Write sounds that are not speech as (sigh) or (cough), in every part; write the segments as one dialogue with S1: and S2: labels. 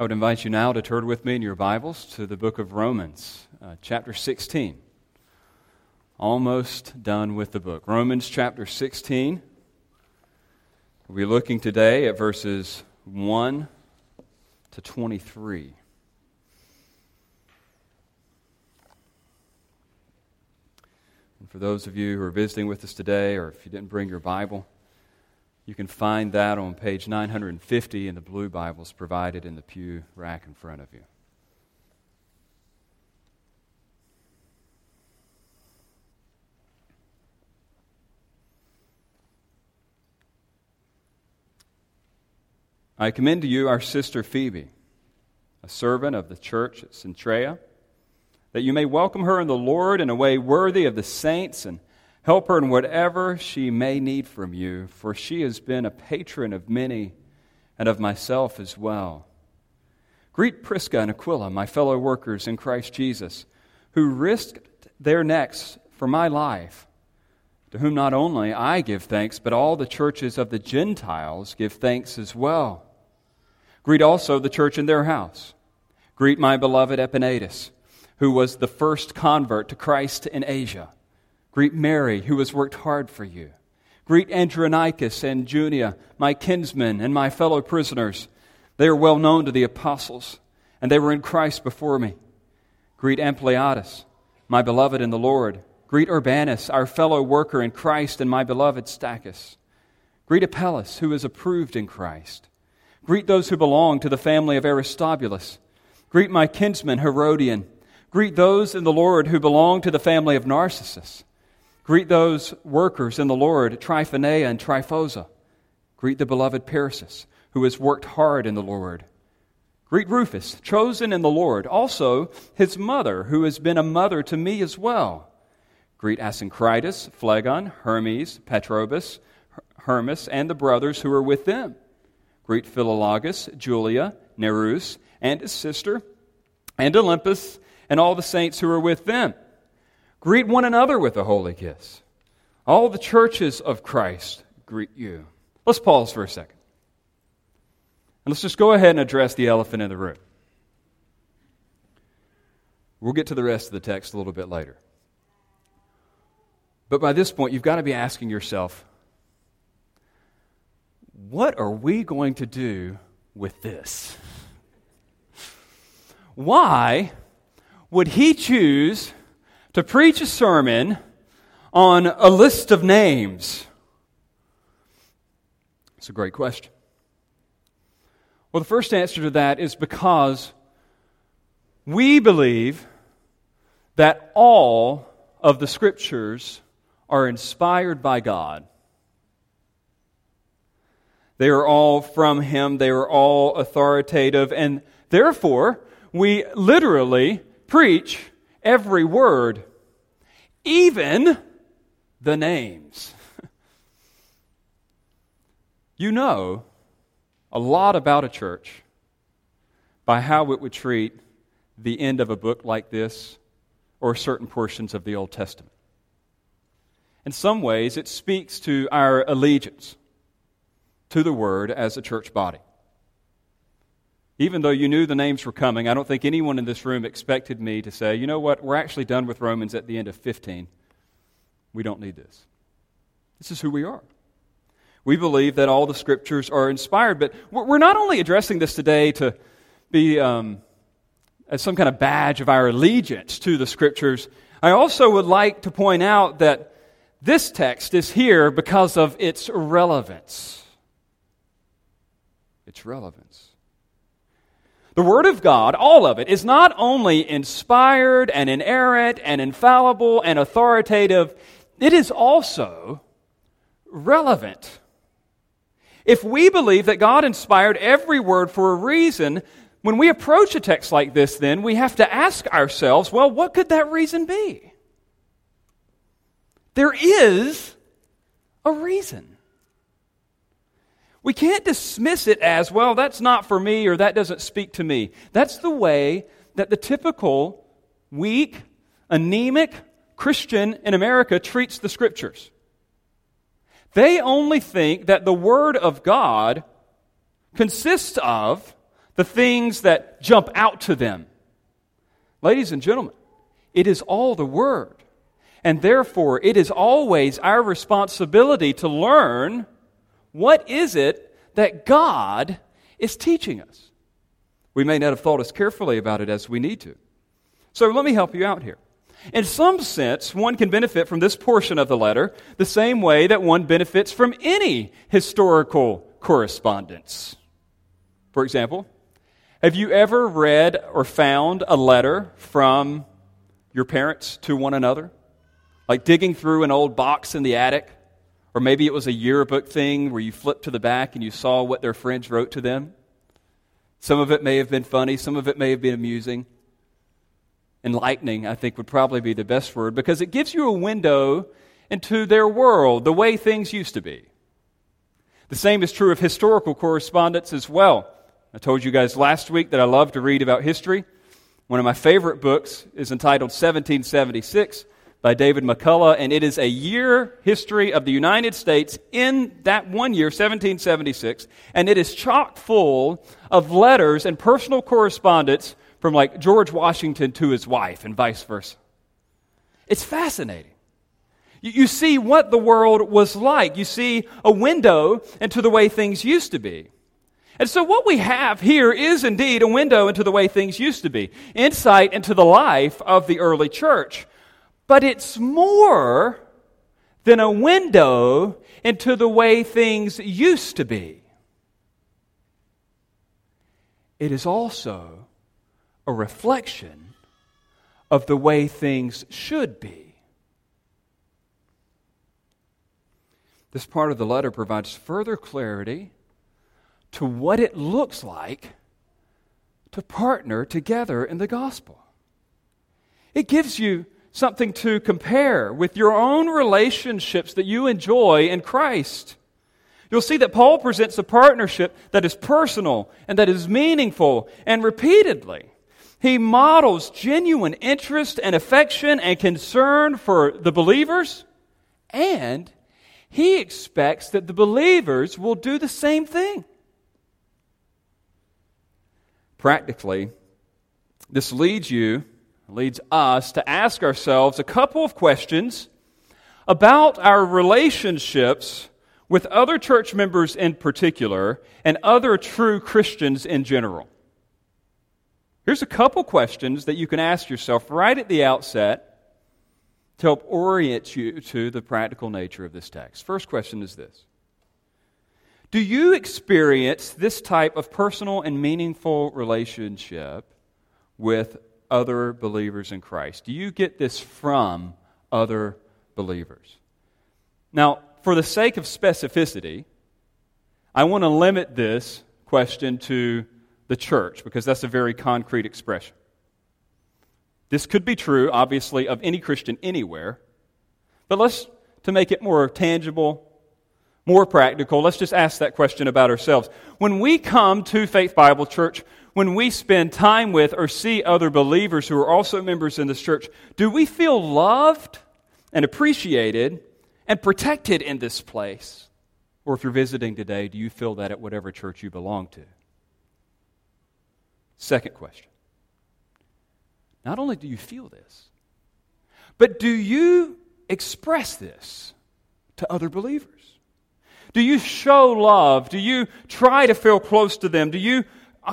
S1: I would invite you now to turn with me in your Bibles to the book of Romans, uh, chapter 16. Almost done with the book. Romans chapter 16. We'll be looking today at verses 1 to 23. And for those of you who are visiting with us today, or if you didn't bring your Bible, you can find that on page 950 in the blue Bibles provided in the pew rack in front of you. I commend to you our sister Phoebe, a servant of the church at Cenchrea, that you may welcome her in the Lord in a way worthy of the saints and Help her in whatever she may need from you, for she has been a patron of many and of myself as well. Greet Prisca and Aquila, my fellow workers in Christ Jesus, who risked their necks for my life, to whom not only I give thanks, but all the churches of the Gentiles give thanks as well. Greet also the church in their house. Greet my beloved Epaenetus, who was the first convert to Christ in Asia Greet Mary, who has worked hard for you. Greet Andronicus and Junia, my kinsmen and my fellow prisoners. They are well known to the apostles, and they were in Christ before me. Greet Ampliatus, my beloved in the Lord. Greet Urbanus, our fellow worker in Christ, and my beloved Stachys. Greet Apelles, who is approved in Christ. Greet those who belong to the family of Aristobulus. Greet my kinsman Herodion. Greet those in the Lord who belong to the family of Narcissus. Greet those workers in the Lord, Tryphena and Tryphosa. Greet the beloved Persis, who has worked hard in the Lord. Greet Rufus, chosen in the Lord, also his mother, who has been a mother to me as well. Greet Asyncritus, Phlegon, Hermes, Patrobas, Hermas, and the brothers who are with them. Greet Philologus, Julia, Nereus, and his sister, and Olympas, and all the saints who are with them. Greet one another with a holy kiss. All the churches of Christ greet you. Let's pause for a second. And let's just go ahead and address the elephant in the room. We'll get to the rest of the text a little bit later. But by this point, you've got to be asking yourself what are we going to do with this? Why would he choose to preach a sermon on a list of names? It's a great question. Well, the first answer to that is because we believe that all of the scriptures are inspired by God. They are all from Him, they are all authoritative, and therefore we literally preach every word, even the names. (laughs) you know a lot about a church by how it would treat the end of a book like this or certain portions of the Old Testament. In some ways, it speaks to our allegiance to the Word as a church body. Even though you knew the names were coming, I don't think anyone in this room expected me to say, you know what, we're actually done with Romans at the end of 15. We don't need this. This is who we are. We believe that all the scriptures are inspired, but we're not only addressing this today to be um, as some kind of badge of our allegiance to the scriptures. I also would like to point out that this text is here because of its relevance. Its relevance. The Word of God, all of it, is not only inspired and inerrant and infallible and authoritative, it is also relevant. If we believe that God inspired every word for a reason, when we approach a text like this, then we have to ask ourselves, well, what could that reason be? There is a reason. We can't dismiss it as, well, that's not for me or that doesn't speak to me. That's the way that the typical weak, anemic Christian in America treats the scriptures. They only think that the Word of God consists of the things that jump out to them. Ladies and gentlemen, it is all the Word. And therefore, it is always our responsibility to learn what is it that God is teaching us. We may not have thought as carefully about it as we need to. So let me help you out here. In some sense, one can benefit from this portion of the letter the same way that one benefits from any historical correspondence. For example, have you ever read or found a letter from your parents to one another? Like digging through an old box in the attic? Or maybe it was a yearbook thing where you flipped to the back and you saw what their friends wrote to them? Some of it may have been funny, some of it may have been amusing. Enlightening, I think, would probably be the best word because it gives you a window into their world, the way things used to be. The same is true of historical correspondence as well. I told you guys last week that I love to read about history. One of my favorite books is entitled 1776 by David McCullough, and it is a year history of the United States in that one year, 1776, and it is chock full of letters and personal correspondence from like George Washington to his wife and vice versa. It's fascinating. You, you see what the world was like. You see a window into the way things used to be. And so, what we have here is indeed a window into the way things used to be, insight into the life of the early church. But it's more than a window into the way things used to be. It is also a reflection of the way things should be. This part of the letter provides further clarity to what it looks like to partner together in the gospel. It gives you something to compare with your own relationships that you enjoy in Christ. You'll see that Paul presents a partnership that is personal and that is meaningful and repeatedly. He models genuine interest and affection and concern for the believers, and he expects that the believers will do the same thing. Practically, this leads you leads us to ask ourselves a couple of questions about our relationships with other church members in particular and other true Christians in general. Here's a couple questions that you can ask yourself right at the outset to help orient you to the practical nature of this text. First question is this Do you experience this type of personal and meaningful relationship with other believers in Christ? Do you get this from other believers? Now, for the sake of specificity, I want to limit this question to the church because that's a very concrete expression. This could be true, obviously, of any Christian anywhere, but let's, to make it more tangible, more practical, let's just ask that question about ourselves. When we come to Faith Bible Church, when we spend time with or see other believers who are also members in this church, do we feel loved and appreciated and protected in this place? Or if you're visiting today, do you feel that at whatever church you belong to? Second question. Not only do you feel this, but do you express this to other believers? Do you show love? Do you try to feel close to them? Do you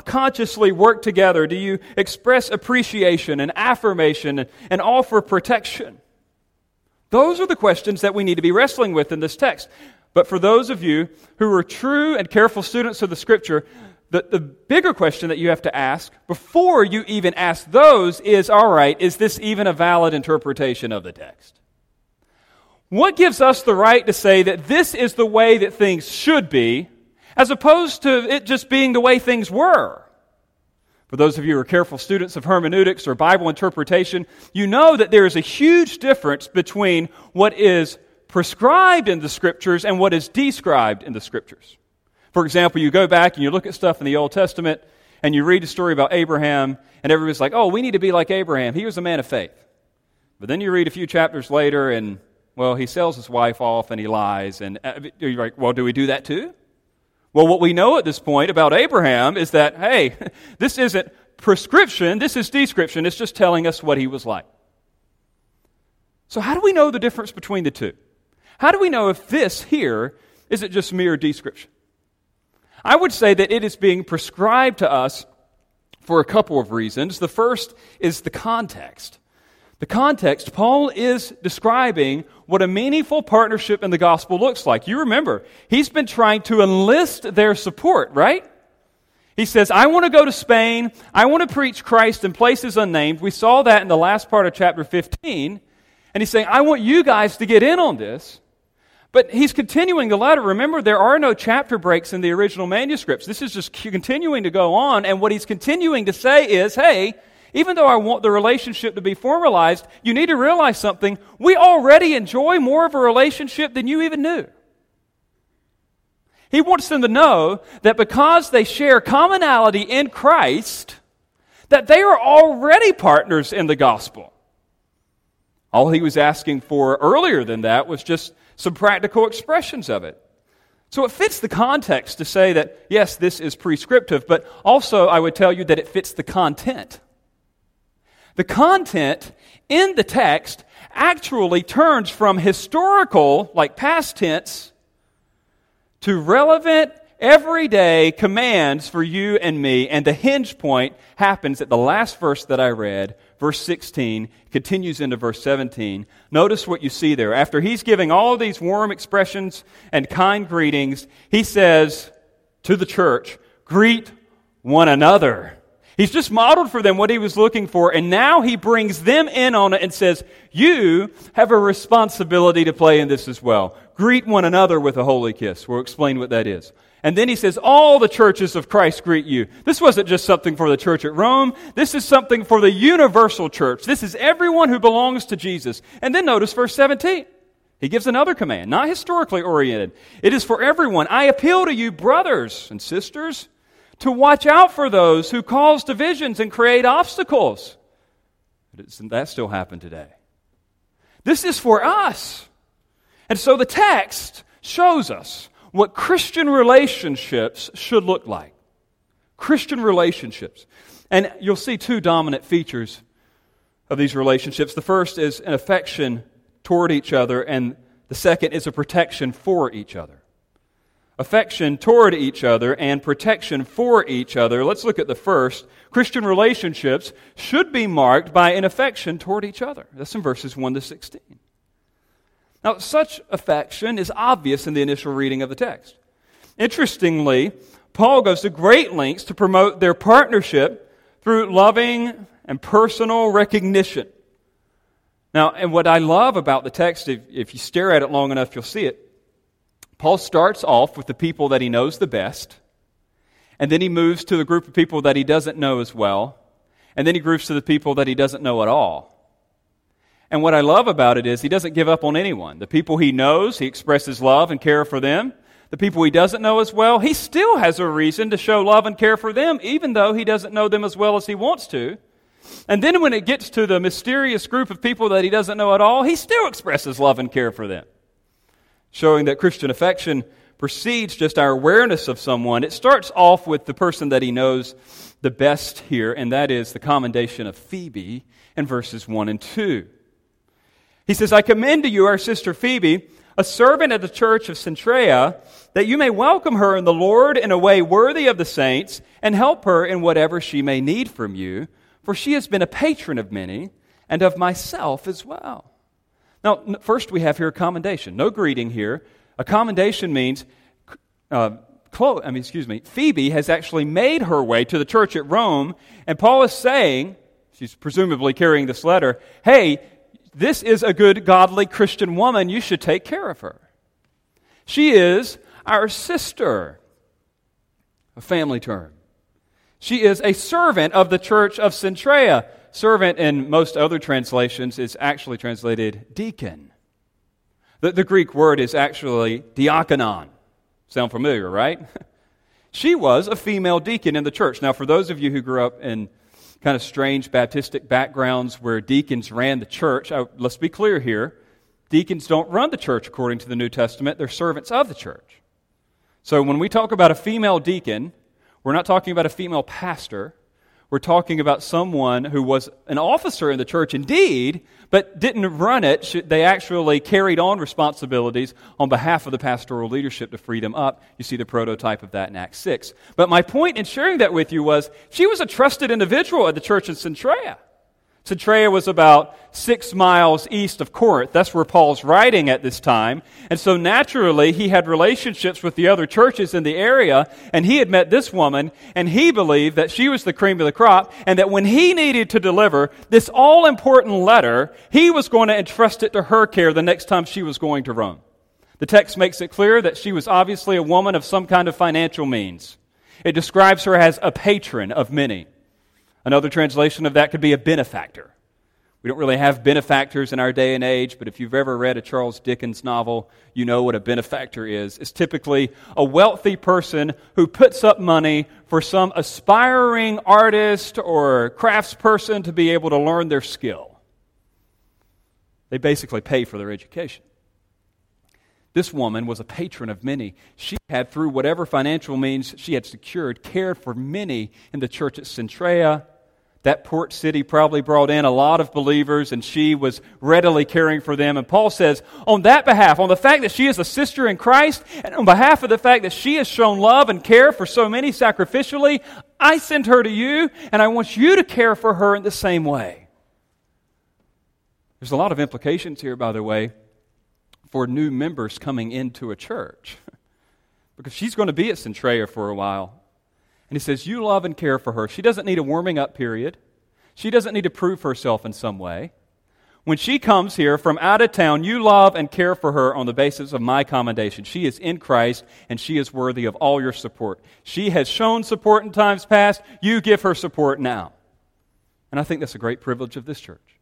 S1: consciously work together? Do you express appreciation and affirmation and, offer protection? Those are the questions that we need to be wrestling with in this text. But for those of you who are true and careful students of the Scripture, the, the bigger question that you have to ask before you even ask those is all right, is this even a valid interpretation of the text? What gives us the right to say that this is the way that things should be as opposed to it just being the way things were. For those of you who are careful students of hermeneutics or Bible interpretation, you know that there is a huge difference between what is prescribed in the Scriptures and what is described in the Scriptures. For example, you go back and you look at stuff in the Old Testament and you read a story about Abraham, and everybody's like, oh, we need to be like Abraham. He was a man of faith. But then you read a few chapters later, and, well, he sells his wife off and he lies. And uh, you're like, well, do we do that too? Well, what we know at this point about Abraham is that, hey, (laughs) this isn't prescription, this is description. It's just telling us what he was like. So, how do we know the difference between the two? How do we know if this here isn't just mere description? I would say that it is being prescribed to us for a couple of reasons. The first is the context. The context, Paul is describing what a meaningful partnership in the gospel looks like. You remember, he's been trying to enlist their support, right? He says, I want to go to Spain. I want to preach Christ in places unnamed. We saw that in the last part of chapter 15. And he's saying, I want you guys to get in on this. But he's continuing the letter. Remember, there are no chapter breaks in the original manuscripts. This is just continuing to go on. And what he's continuing to say is, hey, even though I want the relationship to be formalized, you need to realize something. We already enjoy more of a relationship than you even knew. He wants them to know that because they share commonality in Christ, that they are already partners in the gospel. All he was asking for earlier than that was just some practical expressions of it. So it fits the context to say that, yes, this is prescriptive, but also I would tell you that it fits the content. The content in the text actually turns from historical, like past tense, to relevant, everyday commands for you and me. And the hinge point happens at the last verse that I read, verse 16, continues into verse 17. Notice what you see there. After he's giving all these warm expressions and kind greetings, he says to the church, Greet one another. He's just modeled for them what he was looking for, and now he brings them in on it and says, You have a responsibility to play in this as well. Greet one another with a holy kiss. We'll explain what that is. And then he says, All the churches of Christ greet you. This wasn't just something for the church at Rome. This is something for the universal church. This is everyone who belongs to Jesus. And then notice verse 17. He gives another command, not historically oriented. It is for everyone. I appeal to you, brothers and sisters to watch out for those who cause divisions and create obstacles. Doesn't that still happen today? This is for us. And so the text shows us what Christian relationships should look like. Christian relationships. And you'll see two dominant features of these relationships. The first is an affection toward each other, and the second is a protection for each other affection toward each other and protection for each other. Let's look at the first. Christian relationships should be marked by an affection toward each other. That's in verses 1 to 16. Now, such affection is obvious in the initial reading of the text. Interestingly, Paul goes to great lengths to promote their partnership through loving and personal recognition. Now, and what I love about the text, if, if you stare at it long enough, you'll see it Paul starts off with the people that he knows the best, and then he moves to the group of people that he doesn't know as well, and then he groups to the people that he doesn't know at all. And what I love about it is he doesn't give up on anyone. The people he knows, he expresses love and care for them. The people he doesn't know as well, he still has a reason to show love and care for them, even though he doesn't know them as well as he wants to. And then when it gets to the mysterious group of people that he doesn't know at all, he still expresses love and care for them showing that Christian affection precedes just our awareness of someone. It starts off with the person that he knows the best here, and that is the commendation of Phoebe in verses 1 and 2. He says, I commend to you our sister Phoebe, a servant of the church of Cenchrea, that you may welcome her in the Lord in a way worthy of the saints, and help her in whatever she may need from you, for she has been a patron of many, and of myself as well. Now, first we have here a commendation. No greeting here. A commendation means, uh, Chloe, I mean, excuse me, Phoebe has actually made her way to the church at Rome, and Paul is saying, she's presumably carrying this letter, hey, this is a good, godly Christian woman. You should take care of her. She is our sister, a family term. She is a servant of the church of Cenchrea. Servant in most other translations is actually translated deacon. The, the Greek word is actually diakonon. Sound familiar, right? (laughs) she was a female deacon in the church. Now, for those of you who grew up in kind of strange Baptistic backgrounds where deacons ran the church, I, let's be clear here. Deacons don't run the church according to the New Testament, they're servants of the church. So when we talk about a female deacon, we're not talking about a female pastor. We're talking about someone who was an officer in the church indeed, but didn't run it. They actually carried on responsibilities on behalf of the pastoral leadership to free them up. You see the prototype of that in Acts 6. But my point in sharing that with you was she was a trusted individual at the church in Cenchrea. Cenchrea was about six miles east of Corinth. That's where Paul's writing at this time. And so naturally, he had relationships with the other churches in the area, and he had met this woman, and he believed that she was the cream of the crop, and that when he needed to deliver this all important letter, he was going to entrust it to her care the next time she was going to Rome. The text makes it clear that she was obviously a woman of some kind of financial means. It describes her as a patron of many. Another translation of that could be a benefactor. We don't really have benefactors in our day and age, but if you've ever read a Charles Dickens novel, you know what a benefactor is. It's typically a wealthy person who puts up money for some aspiring artist or craftsperson to be able to learn their skill. They basically pay for their education. This woman was a patron of many. She had, through whatever financial means she had secured, cared for many in the church at Cenchrea. That port city probably brought in a lot of believers, and she was readily caring for them. And Paul says, on that behalf, on the fact that she is a sister in Christ, and on behalf of the fact that she has shown love and care for so many sacrificially, I send her to you, and I want you to care for her in the same way. There's a lot of implications here, by the way for new members coming into a church (laughs) because she's going to be at Cenchrea for a while. And he says, You love and care for her. She doesn't need a warming up period, she doesn't need to prove herself in some way. When she comes here from out of town, you love and care for her on the basis of my commendation. She is in Christ and she is worthy of all your support. She has shown support in times past. You give her support now. And I think that's a great privilege of this church.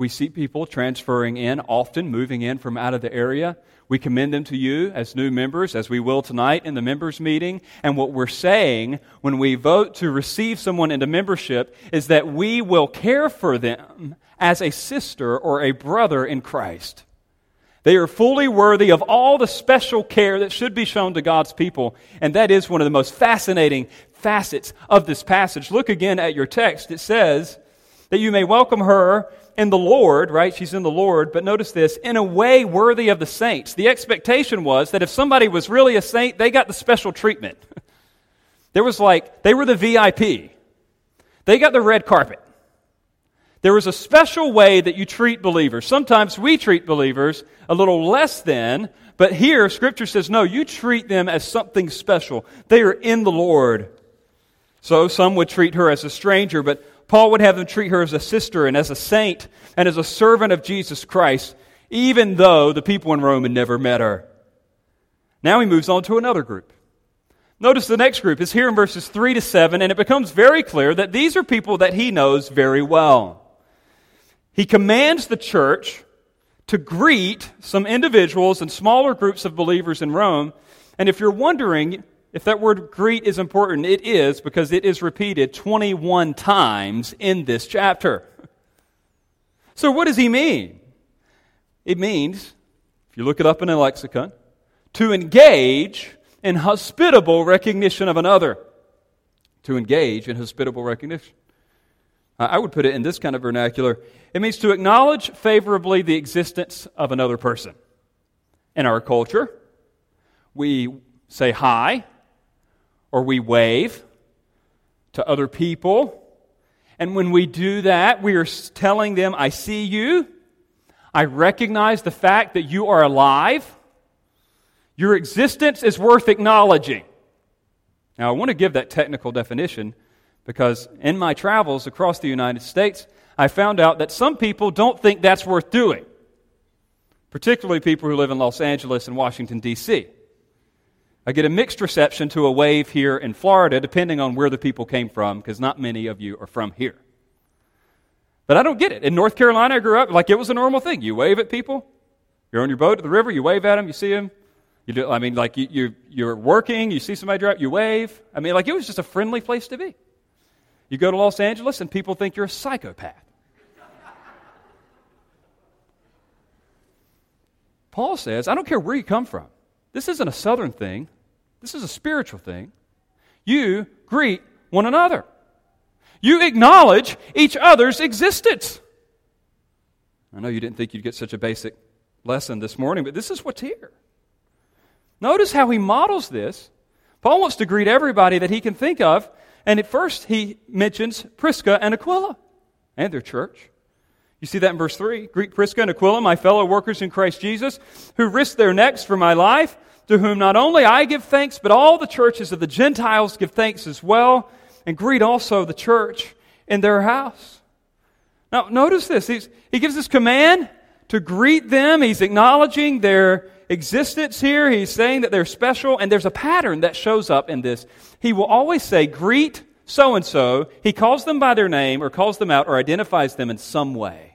S1: We see people transferring in, often moving in from out of the area. We commend them to you as new members, as we will tonight in the members' meeting. And what we're saying when we vote to receive someone into membership is that we will care for them as a sister or a brother in Christ. They are fully worthy of all the special care that should be shown to God's people. And that is one of the most fascinating facets of this passage. Look again at your text. It says that you may welcome her in the Lord, right? She's in the Lord, but notice this, in a way worthy of the saints. The expectation was that if somebody was really a saint, they got the special treatment. (laughs) there was like, they were the VIP. They got the red carpet. There was a special way that you treat believers. Sometimes we treat believers a little less than, but here Scripture says, no, you treat them as something special. They are in the Lord. So some would treat her as a stranger, but Paul would have them treat her as a sister and as a saint and as a servant of Jesus Christ, even though the people in Rome had never met her. Now he moves on to another group. Notice the next group is here in verses 3 to 7, and it becomes very clear that these are people that he knows very well. He commands the church to greet some individuals and smaller groups of believers in Rome. And if you're wondering, if that word greet is important, it is because it is repeated 21 times in this chapter. So, what does he mean? It means, if you look it up in a lexicon, to engage in hospitable recognition of another. To engage in hospitable recognition. I would put it in this kind of vernacular it means to acknowledge favorably the existence of another person. In our culture, we say hi or we wave to other people. And when we do that, we are telling them, I see you. I recognize the fact that you are alive. Your existence is worth acknowledging. Now, I want to give that technical definition because in my travels across the United States, I found out that some people don't think that's worth doing, particularly people who live in Los Angeles and Washington, D.C. I get a mixed reception to a wave here in Florida, depending on where the people came from, because not many of you are from here. But I don't get it. In North Carolina, I grew up like it was a normal thing. You wave at people. You're on your boat at the river. You wave at them. You see them. You do. I mean, like you, you you're working. You see somebody drive. You wave. I mean, like it was just a friendly place to be. You go to Los Angeles, and people think you're a psychopath. (laughs) Paul says, I don't care where you come from. This isn't a southern thing. This is a spiritual thing. You greet one another. You acknowledge each other's existence. I know you didn't think you'd get such a basic lesson this morning, but this is what's here. Notice how he models this. Paul wants to greet everybody that he can think of, and at first he mentions Prisca and Aquila and their church. You see that in verse 3. Greet Prisca and Aquila, my fellow workers in Christ Jesus, who risked their necks for my life, to whom not only I give thanks, but all the churches of the Gentiles give thanks as well, and greet also the church in their house. Now, notice this. He's, he gives this command to greet them. He's acknowledging their existence here. He's saying that they're special, and there's a pattern that shows up in this. He will always say, Greet so and so. He calls them by their name, or calls them out, or identifies them in some way.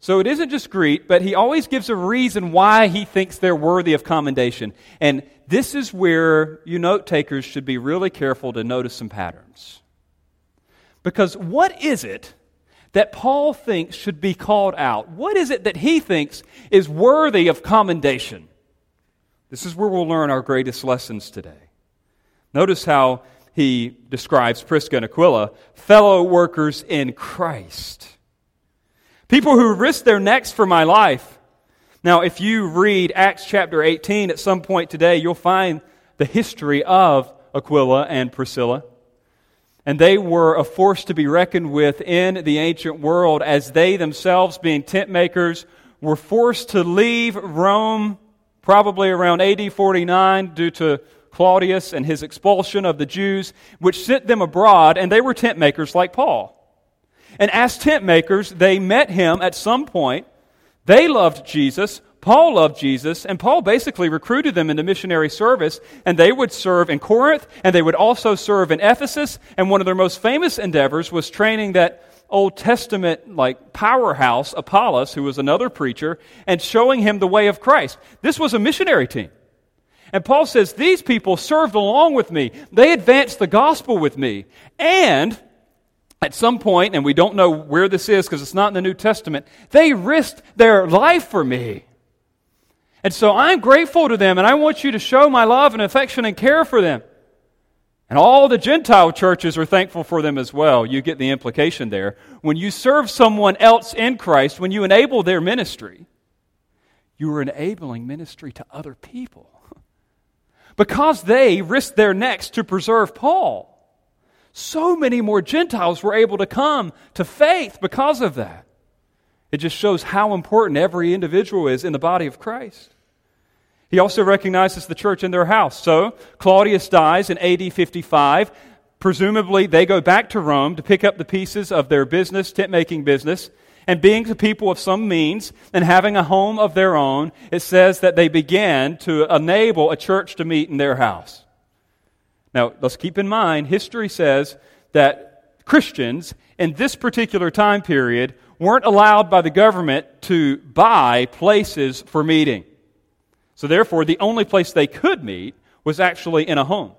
S1: So it isn't just greet, but he always gives a reason why he thinks they're worthy of commendation. And this is where you note takers should be really careful to notice some patterns. Because what is it that Paul thinks should be called out? What is it that he thinks is worthy of commendation? This is where we'll learn our greatest lessons today. Notice how he describes Prisca and Aquila, fellow workers in Christ. People who risked their necks for my life. Now, if you read Acts chapter 18 at some point today, you'll find the history of Aquila and Priscilla and they were a force to be reckoned with in the ancient world as they themselves, being tent makers, were forced to leave Rome probably around AD 49 due to Claudius and his expulsion of the Jews, which sent them abroad, and they were tent makers like Paul. And as tent makers, they met him at some point. They loved Jesus. Paul loved Jesus, and Paul basically recruited them into missionary service, and they would serve in Corinth, and they would also serve in Ephesus, and one of their most famous endeavors was training that Old Testament like powerhouse, Apollos, who was another preacher, and showing him the way of Christ. This was a missionary team. And Paul says, These people served along with me. They advanced the gospel with me. And at some point, and we don't know where this is because it's not in the New Testament, they risked their life for me. And so I'm grateful to them, and I want you to show my love and affection and care for them. And all the Gentile churches are thankful for them as well. You get the implication there. When you serve someone else in Christ, when you enable their ministry, you are enabling ministry to other people. (laughs) Because they risked their necks to preserve Paul. So many more Gentiles were able to come to faith because of that. It just shows how important every individual is in the body of Christ. He also recognizes the church in their house. So, Claudius dies in AD 55. Presumably, they go back to Rome to pick up the pieces of their business, tent making business. And being the people of some means and having a home of their own, it says that they began to enable a church to meet in their house. Now, let's keep in mind, history says that Christians in this particular time period weren't allowed by the government to buy places for meeting. So, therefore, the only place they could meet was actually in a home.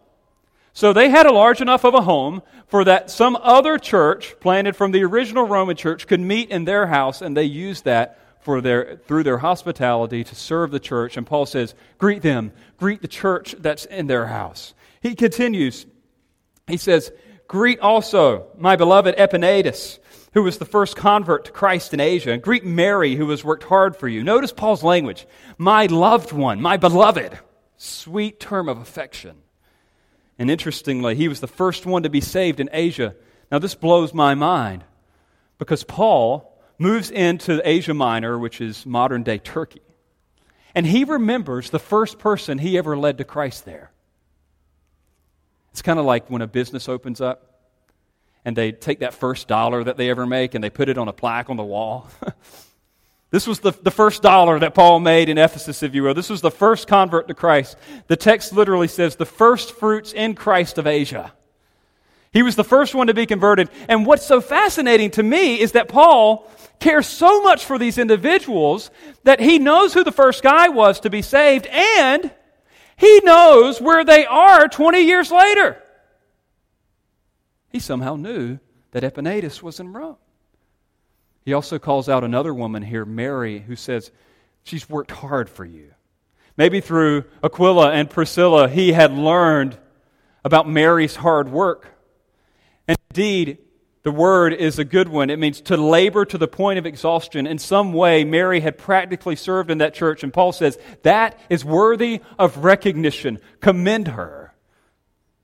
S1: So they had a large enough of a home for that some other church planted from the original Roman church could meet in their house, and they used that for their, through their hospitality to serve the church. And Paul says, Greet them, greet the church that's in their house. He continues, he says, Greet also my beloved Epaenetus, who was the first convert to Christ in Asia, and greet Mary, who has worked hard for you. Notice Paul's language my loved one, my beloved. Sweet term of affection. And interestingly, he was the first one to be saved in Asia. Now, this blows my mind because Paul moves into Asia Minor, which is modern day Turkey. And he remembers the first person he ever led to Christ there. It's kind of like when a business opens up and they take that first dollar that they ever make and they put it on a plaque on the wall. (laughs) this was the, the first dollar that Paul made in Ephesus, if you will. This was the first convert to Christ. The text literally says, the first fruits in Christ of Asia. He was the first one to be converted. And what's so fascinating to me is that Paul cares so much for these individuals that he knows who the first guy was to be saved and he knows where they are 20 years later. He somehow knew that Epaenetus was in Rome. He also calls out another woman here, Mary, who says, She's worked hard for you. Maybe through Aquila and Priscilla, he had learned about Mary's hard work. And indeed, the word is a good one. It means to labor to the point of exhaustion. In some way, Mary had practically served in that church, and Paul says that is worthy of recognition. Commend her,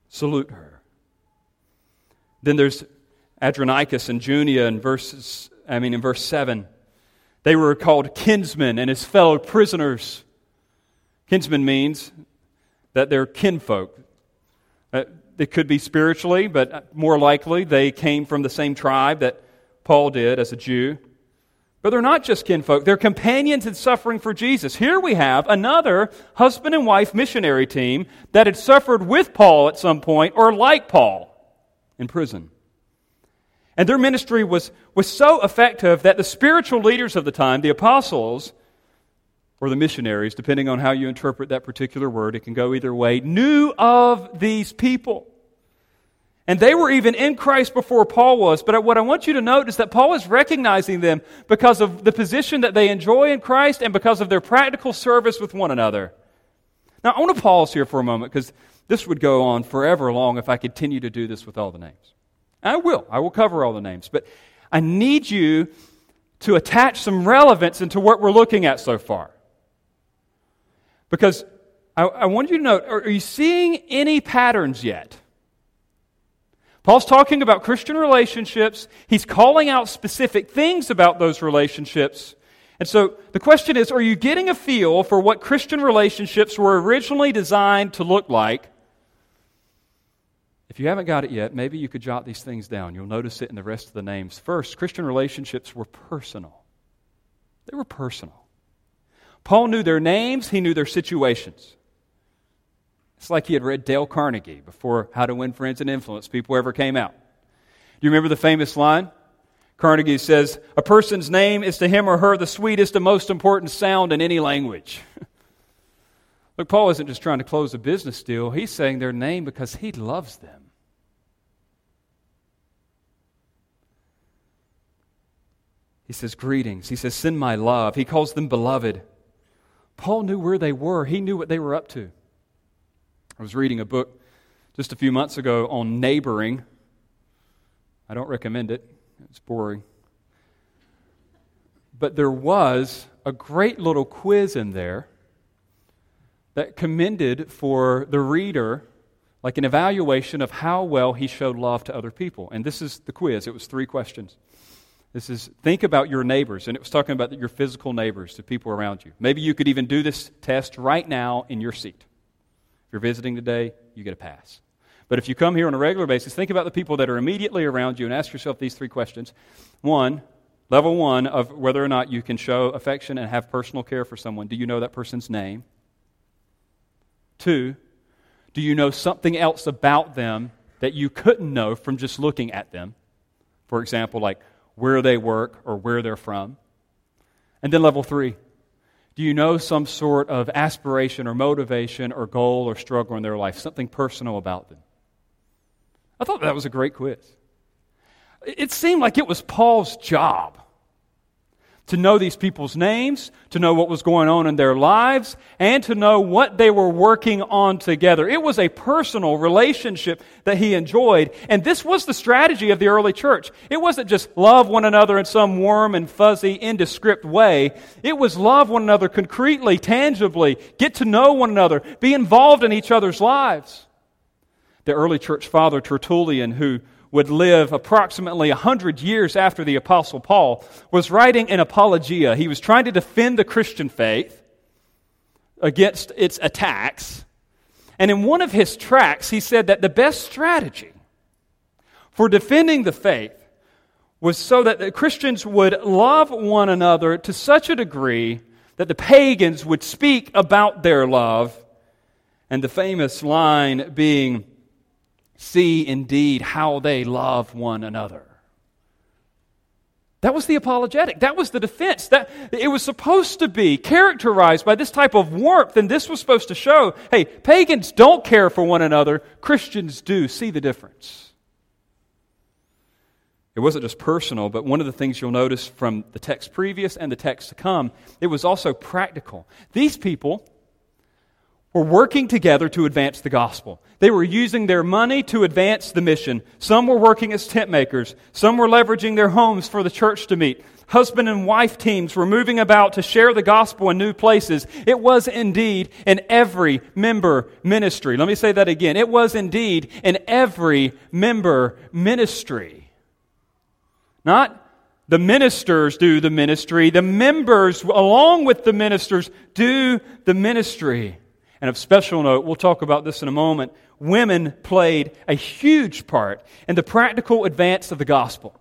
S1: salute her. Then there's Andronicus and Junia in verses, I mean in verse 7. They were called kinsmen and his fellow prisoners. Kinsmen means that they're kinfolk. Uh, It could be spiritually, but more likely they came from the same tribe that Paul did as a Jew. But they're not just kinfolk, they're companions in suffering for Jesus. Here we have another husband and wife missionary team that had suffered with Paul at some point or like Paul in prison. And their ministry was, was so effective that the spiritual leaders of the time, the apostles, or the missionaries, depending on how you interpret that particular word, it can go either way, knew of these people. And they were even in Christ before Paul was. But what I want you to note is that Paul is recognizing them because of the position that they enjoy in Christ and because of their practical service with one another. Now, I want to pause here for a moment because this would go on forever long if I continue to do this with all the names. I will. I will cover all the names. But I need you to attach some relevance into what we're looking at so far. Because I, I want you to note are, are you seeing any patterns yet? Paul's talking about Christian relationships. He's calling out specific things about those relationships. And so the question is are you getting a feel for what Christian relationships were originally designed to look like? If you haven't got it yet, maybe you could jot these things down. You'll notice it in the rest of the names. First, Christian relationships were personal. They were personal. Paul knew their names, he knew their situations. It's like he had read Dale Carnegie before How to Win Friends and Influence People ever came out. Do you remember the famous line? Carnegie says, A person's name is to him or her the sweetest and most important sound in any language. (laughs) Look, Paul isn't just trying to close a business deal, he's saying their name because he loves them. He says, Greetings. He says, Send my love. He calls them beloved. Paul knew where they were, he knew what they were up to. I was reading a book just a few months ago on neighboring. I don't recommend it, it's boring. But there was a great little quiz in there that commended for the reader like an evaluation of how well he showed love to other people. And this is the quiz. It was three questions. This is think about your neighbors, and it was talking about your physical neighbors, the people around you. Maybe you could even do this test right now in your seat. If you're visiting today, you get a pass. But if you come here on a regular basis, think about the people that are immediately around you and ask yourself these three questions. One, level one of whether or not you can show affection and have personal care for someone. Do you know that person's name? Two, do you know something else about them that you couldn't know from just looking at them? For example, like where they work or where they're from. And then level three do you know some sort of aspiration or motivation or goal or struggle in their life, something personal about them? I thought that was a great quiz. It seemed like it was Paul's job to know these people's names, to know what was going on in their lives, and to know what they were working on together. It was a personal relationship that he enjoyed. And this was the strategy of the early church. It wasn't just love one another in some warm and fuzzy, indescript way. It was love one another concretely, tangibly, get to know one another, be involved in each other's lives. The early church father, Tertullian, who would live approximately 100 years after the Apostle Paul, was writing an apologia. He was trying to defend the Christian faith against its attacks. And in one of his tracts, he said that the best strategy for defending the faith was so that the Christians would love one another to such a degree that the pagans would speak about their love. And the famous line being, see indeed how they love one another. That was the apologetic. That was the defense. That it was supposed to be characterized by this type of warmth, and this was supposed to show, hey, pagans don't care for one another, Christians do. See the difference. It wasn't just personal, but one of the things you'll notice from the text previous and the text to come, it was also practical. These people were working together to advance the gospel. They were using their money to advance the mission. Some were working as tent makers. Some were leveraging their homes for the church to meet. Husband and wife teams were moving about to share the gospel in new places. It was indeed in every member ministry. Let me say that again. It was indeed in every member ministry. Not the ministers do the ministry, the members, along with the ministers, do the ministry. And of special note, we'll talk about this in a moment, women played a huge part in the practical advance of the gospel.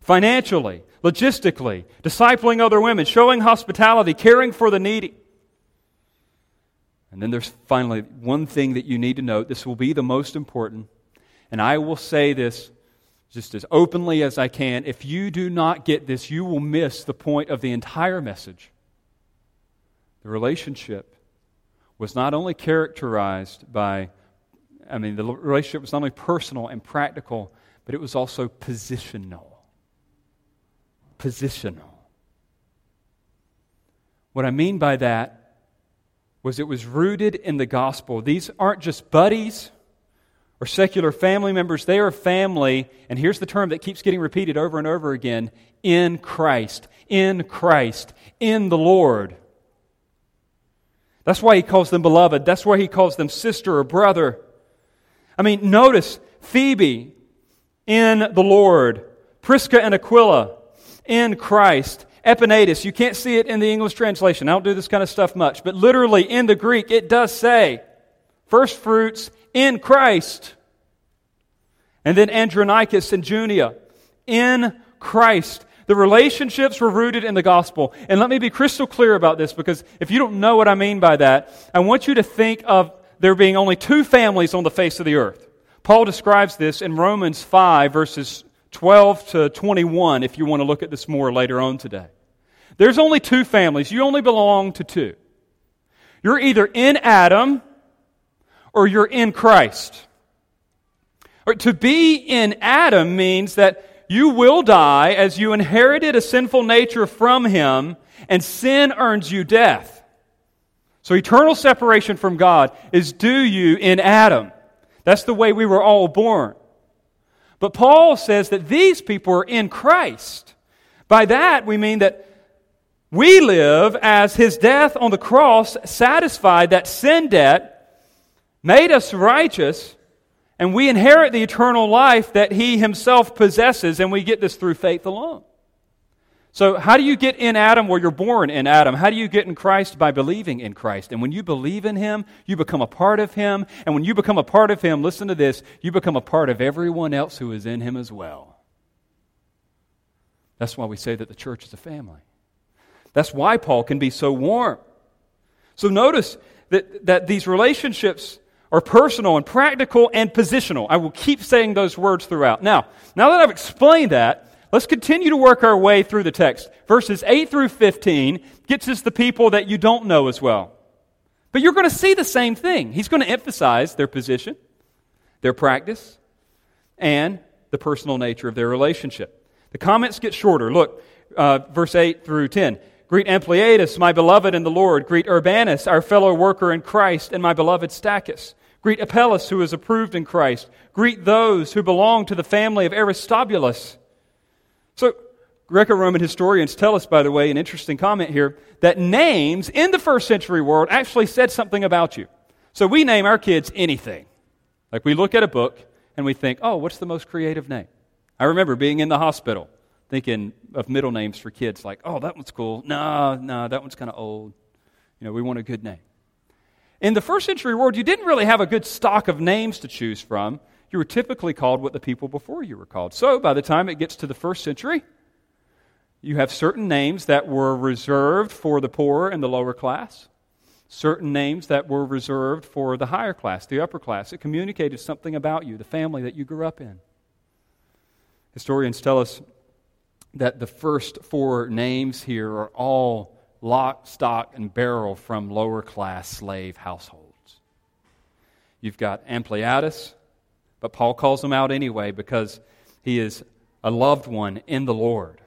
S1: Financially, logistically, discipling other women, showing hospitality, caring for the needy. And then there's finally one thing that you need to note. This will be the most important. And I will say this just as openly as I can. If you do not get this, you will miss the point of the entire message. The relationship was not only characterized by, I mean, the relationship was not only personal and practical, but it was also positional. Positional. What I mean by that was it was rooted in the gospel. These aren't just buddies or secular family members, they are family, and here's the term that keeps getting repeated over and over again in Christ, in Christ, in the Lord. That's why he calls them beloved. That's why he calls them sister or brother. I mean, notice Phoebe in the Lord, Prisca and Aquila in Christ, Epaenetus. You can't see it in the English translation. I don't do this kind of stuff much, but literally in the Greek, it does say first fruits in Christ. And then Andronicus and Junia in Christ. The relationships were rooted in the gospel. And let me be crystal clear about this because if you don't know what I mean by that, I want you to think of there being only two families on the face of the earth. Paul describes this in Romans 5, verses 12 to 21, if you want to look at this more later on today. There's only two families. You only belong to two. You're either in Adam or you're in Christ. Or to be in Adam means that you will die as you inherited a sinful nature from him, and sin earns you death. So eternal separation from God is due you in Adam. That's the way we were all born. But Paul says that these people are in Christ. By that, we mean that we live as his death on the cross satisfied that sin debt, made us righteous, and we inherit the eternal life that He Himself possesses, and we get this through faith alone. So, how do you get in Adam? Well, you're born in Adam. How do you get in Christ? By believing in Christ. And when you believe in Him, you become a part of Him. And when you become a part of Him, listen to this, you become a part of everyone else who is in Him as well. That's why we say that the church is a family. That's why Paul can be so warm. So, notice that, that these relationships are personal and practical and positional. I will keep saying those words throughout. Now, now that I've explained that, let's continue to work our way through the text. Verses 8 through 15 gets us the people that you don't know as well. But you're going to see the same thing. He's going to emphasize their position, their practice, and the personal nature of their relationship. The comments get shorter. Look, uh, verse 8 through 10. Greet Ampliatus, my beloved in the Lord. Greet Urbanus, our fellow worker in Christ, and my beloved Stachys. Greet Apelles, who is approved in Christ. Greet those who belong to the family of Aristobulus. So, Greco Roman historians tell us, by the way, an interesting comment here, that names in the first century world actually said something about you. So, we name our kids anything. Like, we look at a book and we think, oh, what's the most creative name? I remember being in the hospital thinking of middle names for kids like, oh, that one's cool. No, no, that one's kind of old. You know, we want a good name. In the first century world, you didn't really have a good stock of names to choose from. You were typically called what the people before you were called. So by the time it gets to the first century, you have certain names that were reserved for the poor and the lower class, certain names that were reserved for the higher class, the upper class. It communicated something about you, the family that you grew up in. Historians tell us that the first four names here are all lock, stock, and barrel from lower class slave households. You've got Ampliatus, but Paul calls him out anyway because he is a loved one in the Lord.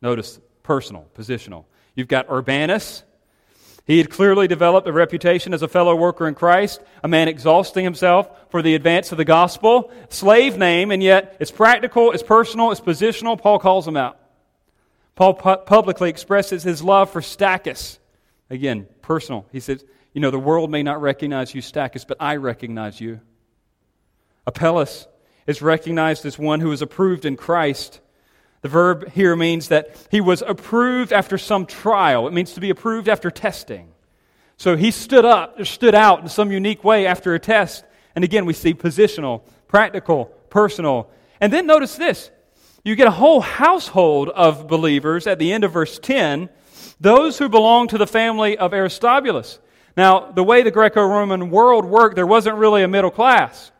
S1: Notice personal, positional. You've got Urbanus. He had clearly developed a reputation as a fellow worker in Christ, a man exhausting himself for the advance of the gospel. Slave name, and yet it's practical, it's personal, it's positional. Paul calls him out. Paul pu- publicly expresses his love for Stachys. Again, personal. He says, You know, the world may not recognize you, Stachys, but I recognize you. Apelles is recognized as one who is approved in Christ. The verb here means that he was approved after some trial. It means to be approved after testing. So he stood up, stood out in some unique way after a test. And again, we see positional, practical, personal. And then notice this you get a whole household of believers at the end of verse 10, those who belong to the family of Aristobulus. Now, the way the Greco Roman world worked, there wasn't really a middle class.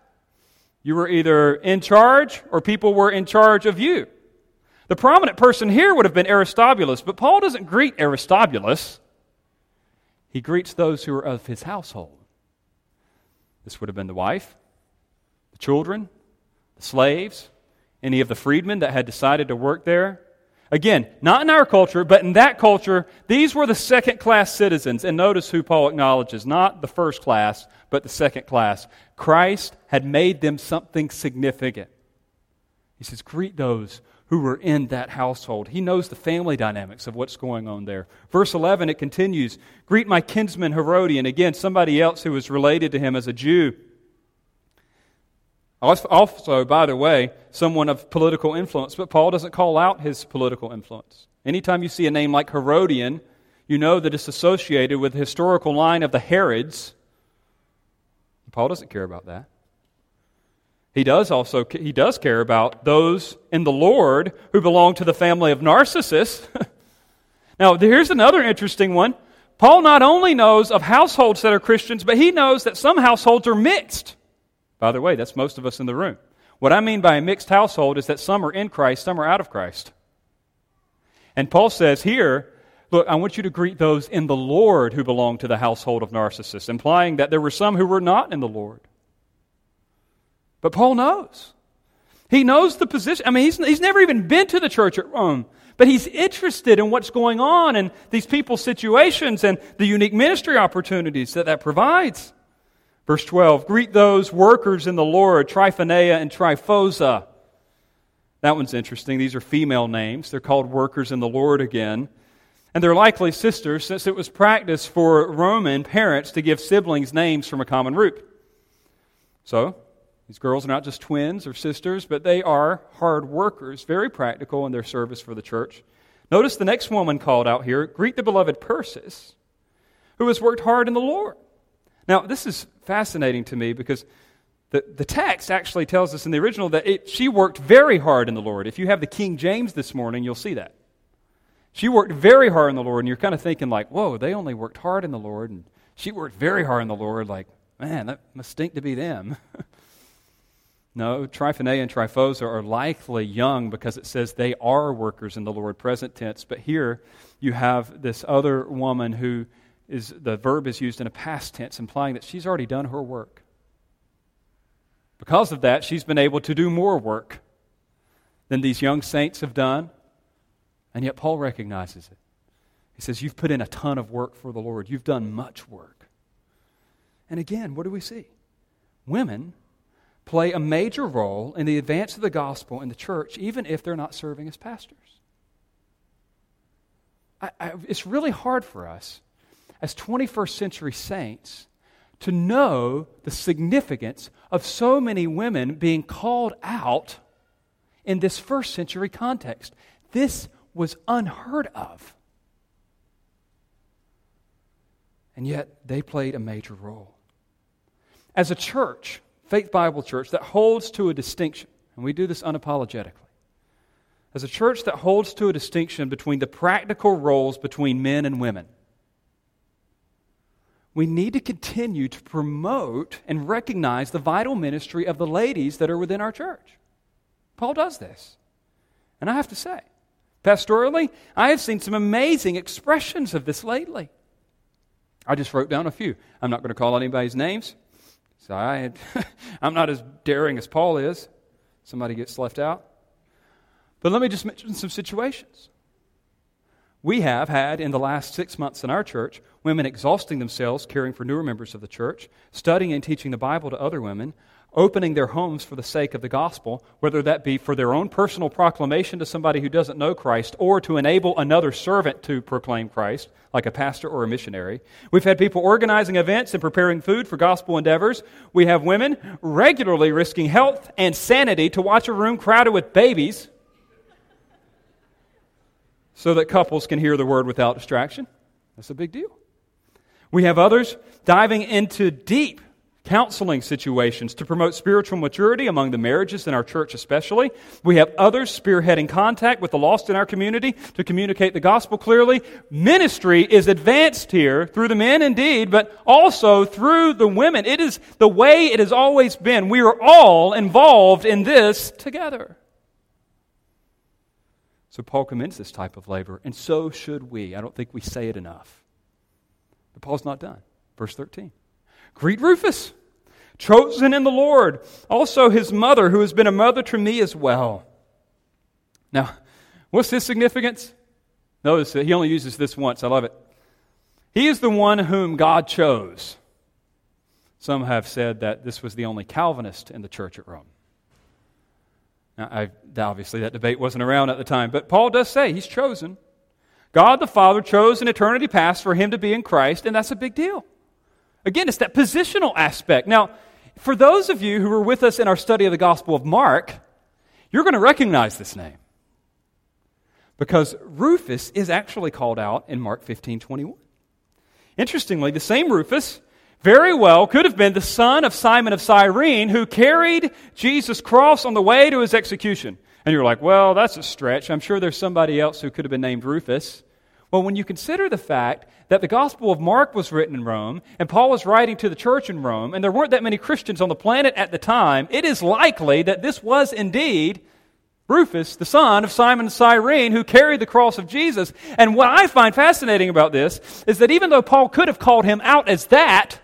S1: You were either in charge or people were in charge of you. The prominent person here would have been Aristobulus, but Paul doesn't greet Aristobulus. He greets those who are of his household. This would have been the wife, the children, the slaves, any of the freedmen that had decided to work there. Again, not in our culture, but in that culture, these were the second class citizens. And notice who Paul acknowledges not the first class, but the second class. Christ had made them something significant. He says, Greet those who were in that household. He knows the family dynamics of what's going on there. Verse 11, it continues Greet my kinsman Herodion. Again, somebody else who was related to him as a Jew. Also, by the way, someone of political influence, but Paul doesn't call out his political influence. Anytime you see a name like Herodion, you know that it's associated with the historical line of the Herods. Paul doesn't care about that. He does also he does care about those in the Lord who belong to the family of Narcissus. (laughs) now, here's another interesting one. Paul not only knows of households that are Christians, but he knows that some households are mixed. By the way, that's most of us in the room. What I mean by a mixed household is that some are in Christ, some are out of Christ. And Paul says here, look, I want you to greet those in the Lord who belong to the household of Narcissus, implying that there were some who were not in the Lord. But Paul knows. He knows the position. I mean, he's, he's never even been to the church at Rome, but he's interested in what's going on in these people's situations and the unique ministry opportunities that that provides. Verse 12 Greet those workers in the Lord, Tryphaena and Tryphosa. That one's interesting. These are female names. They're called workers in the Lord again. And they're likely sisters, since it was practice for Roman parents to give siblings names from a common root. So, these girls are not just twins or sisters, but they are hard workers, very practical in their service for the church. Notice the next woman called out here greet the beloved Persis, who has worked hard in the Lord. Now, this is fascinating to me because the, the text actually tells us in the original that it, she worked very hard in the Lord. If you have the King James this morning, you'll see that. She worked very hard in the Lord, and you're kind of thinking, like, whoa, they only worked hard in the Lord, and she worked very hard in the Lord. Like, man, that must stink to be them. (laughs) No, Tryphaena and Tryphosa are likely young because it says they are workers in the Lord, present tense. But here you have this other woman who is, the verb is used in a past tense, implying that she's already done her work. Because of that, she's been able to do more work than these young saints have done. And yet, Paul recognizes it. He says, You've put in a ton of work for the Lord, you've done much work. And again, what do we see? Women play a major role in the advance of the gospel in the church, even if they're not serving as pastors. I, I, it's really hard for us as 21st century saints to know the significance of so many women being called out in this first century context. This was unheard of. And yet, they played a major role. As a church, Faith Bible Church that holds to a distinction, and we do this unapologetically. As a church that holds to a distinction between the practical roles between men and women, we need to continue to promote and recognize the vital ministry of the ladies that are within our church. Paul does this. And I have to say, pastorally, I have seen some amazing expressions of this lately. I just wrote down a few. I'm not going to call anybody's names. So I had, (laughs) I'm not as daring as Paul is. Somebody gets left out. But let me just mention some situations. we have had in the last six months in our church women exhausting themselves caring for newer members of the church, studying and teaching the Bible to other women, opening their homes for the sake of the gospel, whether that be for their own personal proclamation to somebody who doesn't know Christ or to enable another servant to proclaim Christ, like a pastor or a missionary. We've had people organizing events and preparing food for gospel endeavors. We have women regularly risking health and sanity to watch a room crowded with babies so that couples can hear the word without distraction. That's a big deal. We have others diving into deep counseling situations to promote spiritual maturity among the marriages in our church, especially. We have others spearheading contact with the lost in our community to communicate the gospel clearly. Ministry is advanced here through the men indeed, but also through the women. It is the way it has always been. We are all involved in this together. So Paul commends this type of labor, and so should we. I don't think we say it enough. But Paul's not done. Verse 13. Greet Rufus, chosen in the Lord, also his mother, who has been a mother to me as well. Now, what's his significance? Notice that he only uses this once. I love it. He is the one whom God chose. Some have said that this was the only Calvinist in the church at Rome. Now, I, obviously, that debate wasn't around at the time, but Paul does say he's chosen. God the Father chose in eternity past for him to be in Christ, and that's a big deal. Again, it's that positional aspect. Now, for those of you who were with us in our study of the Gospel of Mark, you're going to recognize this name. Because Rufus is actually called out in Mark 15 21. Interestingly, the same Rufus very well could have been the son of Simon of Cyrene who carried Jesus' cross on the way to his execution. And you're like, well, that's a stretch. I'm sure there's somebody else who could have been named Rufus. Well, when you consider the fact that the Gospel of Mark was written in Rome, and Paul was writing to the church in Rome, and there weren't that many Christians on the planet at the time, it is likely that this was indeed Rufus, the son of Simon Cyrene, who carried the cross of Jesus. And what I find fascinating about this is that even though Paul could have called him out as that,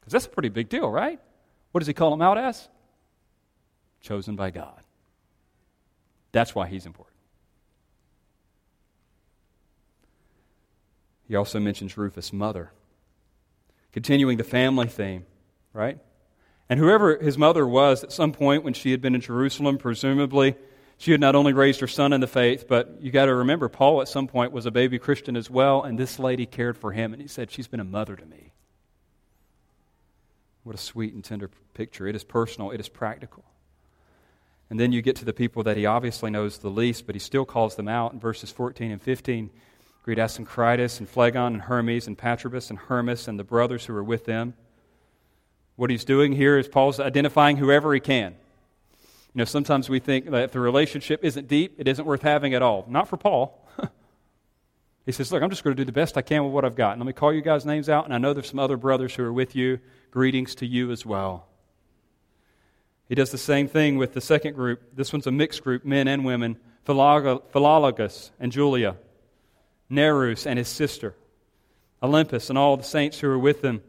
S1: because that's a pretty big deal, right? What does he call him out as? Chosen by God. That's why he's important. He also mentions Rufus' mother, continuing the family theme, right? And whoever his mother was at some point when she had been in Jerusalem, presumably, she had not only raised her son in the faith, but you got to remember, Paul at some point was a baby Christian as well, and this lady cared for him, and he said, She's been a mother to me. What a sweet and tender picture. It is personal, it is practical. And then you get to the people that he obviously knows the least, but he still calls them out in verses 14 and 15. Greet Asyncritus and Phlegon and Hermes and Patrobas and Hermas and the brothers who are with them. What he's doing here is Paul's identifying whoever he can. You know, sometimes we think that if the relationship isn't deep, it isn't worth having at all. Not for Paul. (laughs) he says, Look, I'm just going to do the best I can with what I've got. And let me call you guys' names out, and I know there's some other brothers who are with you. Greetings to you as well. He does the same thing with the second group. This one's a mixed group, men and women. Philologus and Julia. Nereus and his sister, Olympas, and all the saints who are with them.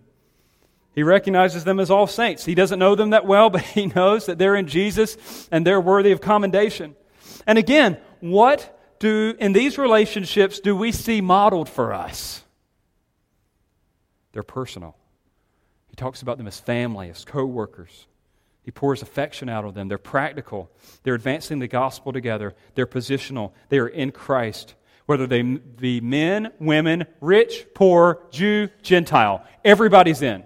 S1: He recognizes them as all saints. He doesn't know them that well, (laughs) but he knows that they're in Jesus and they're worthy of commendation. And again, what do in these relationships do we see modeled for us? They're personal. He talks about them as family, as co-workers. He pours affection out of them. They're practical. They're advancing the gospel together. They're positional. They are in Christ whether they be men, women, rich, poor, Jew, Gentile. Everybody's in,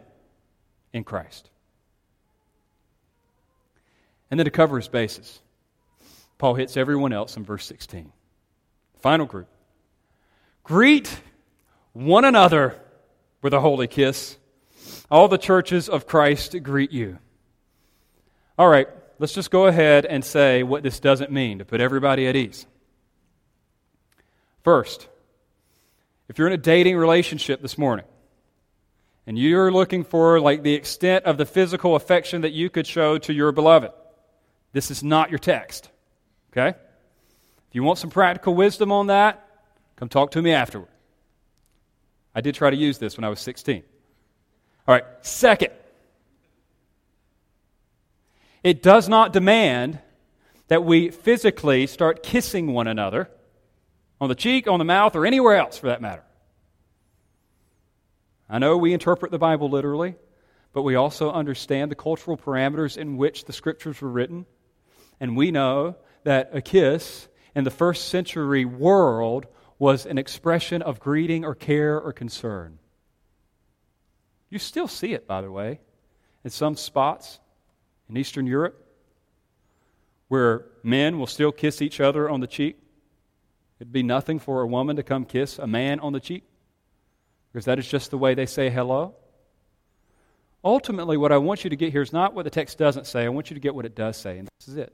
S1: in Christ. And then to cover his bases, Paul hits everyone else in verse 16. Final group. Greet one another with a holy kiss. All the churches of Christ greet you. All right, let's just go ahead and say what this doesn't mean to put everybody at ease. First, if you're in a dating relationship this morning and you're looking for like the extent of the physical affection that you could show to your beloved, this is not your text. Okay? If you want some practical wisdom on that, come talk to me afterward. I did try to use this when I was 16. All right, second, it does not demand that we physically start kissing one another on the cheek, on the mouth, or anywhere else for that matter. I know we interpret the Bible literally, but we also understand the cultural parameters in which the scriptures were written. And we know that a kiss in the first century world was an expression of greeting or care or concern. You still see it, by the way, in some spots in Eastern Europe where men will still kiss each other on the cheek. It'd be nothing for a woman to come kiss a man on the cheek because that is just the way they say hello. Ultimately, what I want you to get here is not what the text doesn't say, I want you to get what it does say, and this is it.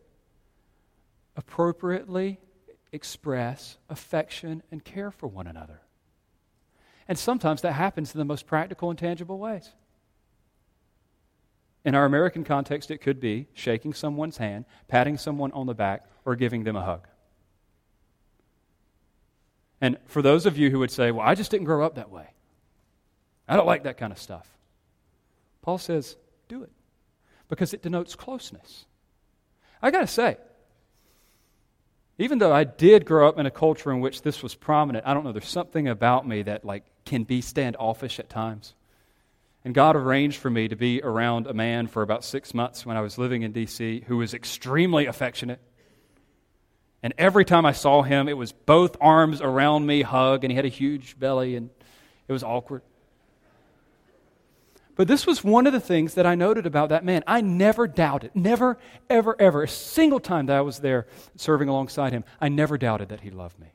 S1: Appropriately express affection and care for one another. And sometimes that happens in the most practical and tangible ways. In our American context, it could be shaking someone's hand, patting someone on the back, or giving them a hug. And for those of you who would say, Well, I just didn't grow up that way, I don't like that kind of stuff. Paul says, Do it because it denotes closeness. I got to say, even though I did grow up in a culture in which this was prominent, I don't know, there's something about me that like can be standoffish at times. And God arranged for me to be around a man for about six months when I was living in D.C. who was extremely affectionate. And every time I saw him, it was both arms around me, hug, and he had a huge belly, and it was awkward. But this was one of the things that I noted about that man. I never doubted, never, ever, ever, a single time that I was there serving alongside him, I never doubted that he loved me.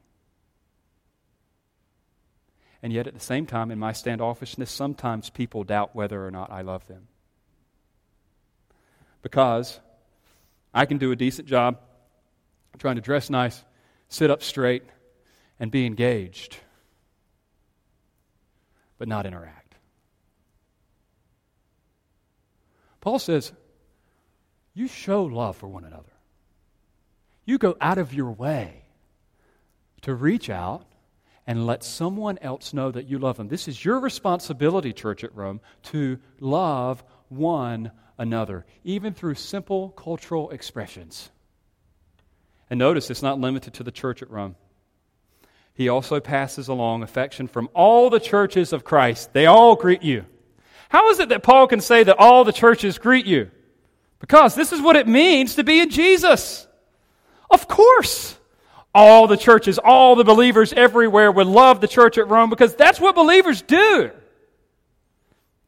S1: And yet, at the same time, in my standoffishness, sometimes people doubt whether or not I love them. Because I can do a decent job trying to dress nice, sit up straight, and be engaged, but not interact. Paul says, You show love for one another. You go out of your way to reach out and let someone else know that you love them. This is your responsibility, church at Rome, to love one another, even through simple cultural expressions. And notice it's not limited to the church at Rome. He also passes along affection from all the churches of Christ. They all greet you. How is it that Paul can say that all the churches greet you? Because this is what it means to be in Jesus. Of course, all the churches, all the believers everywhere would love the church at Rome because that's what believers do.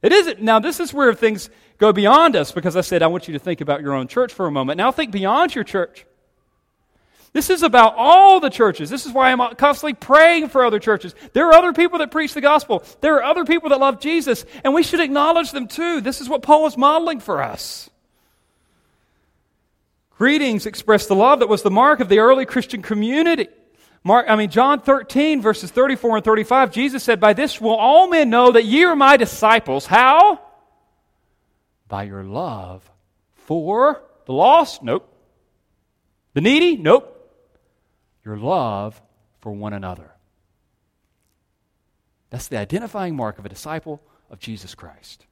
S1: It isn't. Now, this is where things go beyond us because I said I want you to think about your own church for a moment. Now, think beyond your church. This is about all the churches. This is why I'm constantly praying for other churches. There are other people that preach the gospel. There are other people that love Jesus, and we should acknowledge them too. This is what Paul is modeling for us. Greetings express the love that was the mark of the early Christian community. Mark, I mean, John 13, verses 34 and 35, Jesus said, By this will all men know that ye are my disciples. How? By your love for the lost? Nope. The needy? Nope your love for one another. That's the identifying mark of a disciple of Jesus Christ.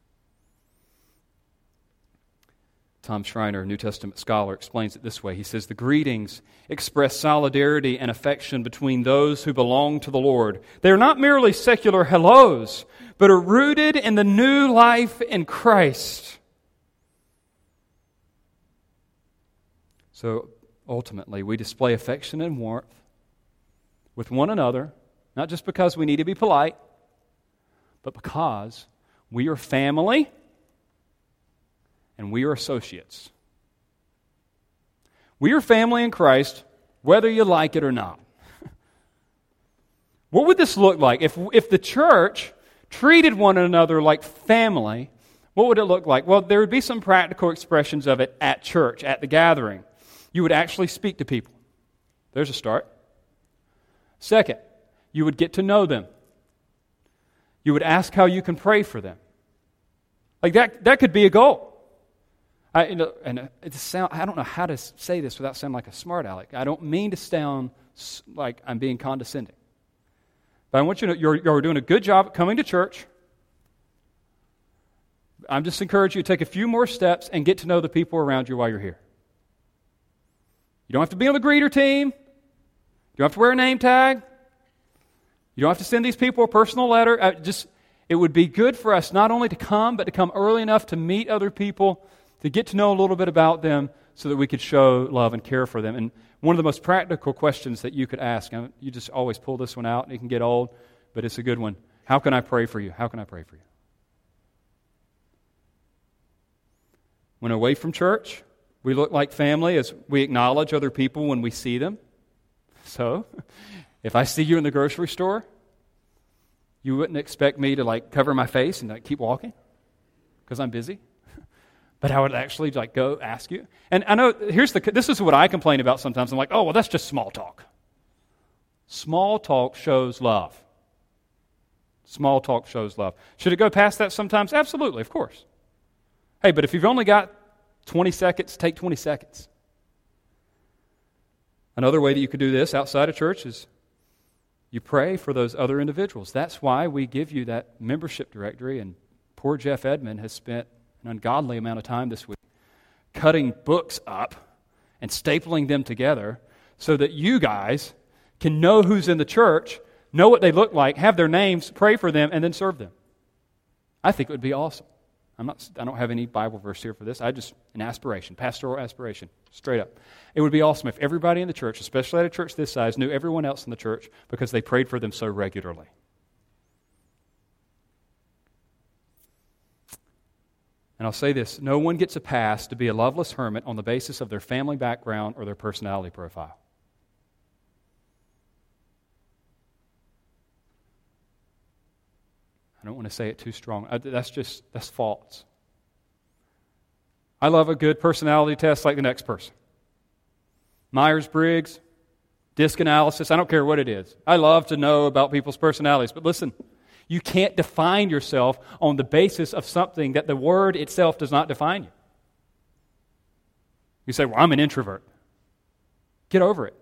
S1: Tom Schreiner, New Testament scholar, explains it this way. He says, The greetings express solidarity and affection between those who belong to the Lord. They are not merely secular hellos, but are rooted in the new life in Christ. So, ultimately, we display affection and warmth with one another, not just because we need to be polite, but because we are family and we are associates. We are family in Christ, whether you like it or not. (laughs) what would this look like? If, if the church treated one another like family, what would it look like? Well, there would be some practical expressions of it at church, at the gathering you would actually speak to people. There's a start. Second, you would get to know them. You would ask how you can pray for them. Like that, that could be a goal. I, you know, and it sound, I don't know how to say this without sounding like a smart aleck. I don't mean to sound like I'm being condescending. But I want you to know you're, you're doing a good job at coming to church. I'm just encouraging you to take a few more steps and get to know the people around you while you're here. You don't have to be on the greeter team. You don't have to wear a name tag. You don't have to send these people a personal letter. Uh, just it would be good for us not only to come, but to come early enough to meet other people, to get to know a little bit about them, so that we could show love and care for them. And one of the most practical questions that you could ask, you just always pull this one out, and it can get old, but it's a good one. How can I pray for you? How can I pray for you? When away from church, we look like family as we acknowledge other people when we see them. So, (laughs) if I see you in the grocery store, you wouldn't expect me to like cover my face and like keep walking because I'm busy. (laughs) But I would actually like go ask you. And I know here's the this is what I complain about sometimes. I'm like, oh well, that's just small talk. Small talk shows love. Small talk shows love. Should it go past that sometimes? Absolutely, of course. Hey, but if you've only got 20 seconds, take 20 seconds. Another way that you could do this outside of church is you pray for those other individuals. That's why we give you that membership directory, and poor Jeff Edmond has spent an ungodly amount of time this week cutting books up and stapling them together so that you guys can know who's in the church, know what they look like, have their names, pray for them, and then serve them. I think it would be awesome. I'm not, I don't have any Bible verse here for this. I just, an aspiration, pastoral aspiration, straight up. It would be awesome if everybody in the church, especially at a church this size, knew everyone else in the church because they prayed for them so regularly. And I'll say this no one gets a pass to be a loveless hermit on the basis of their family background or their personality profile. I don't want to say it too strong. That's just, that's false. I love a good personality test like the next person. Myers Briggs, disc analysis, I don't care what it is. I love to know about people's personalities. But listen, you can't define yourself on the basis of something that the word itself does not define you. You say, Well, I'm an introvert. Get over it.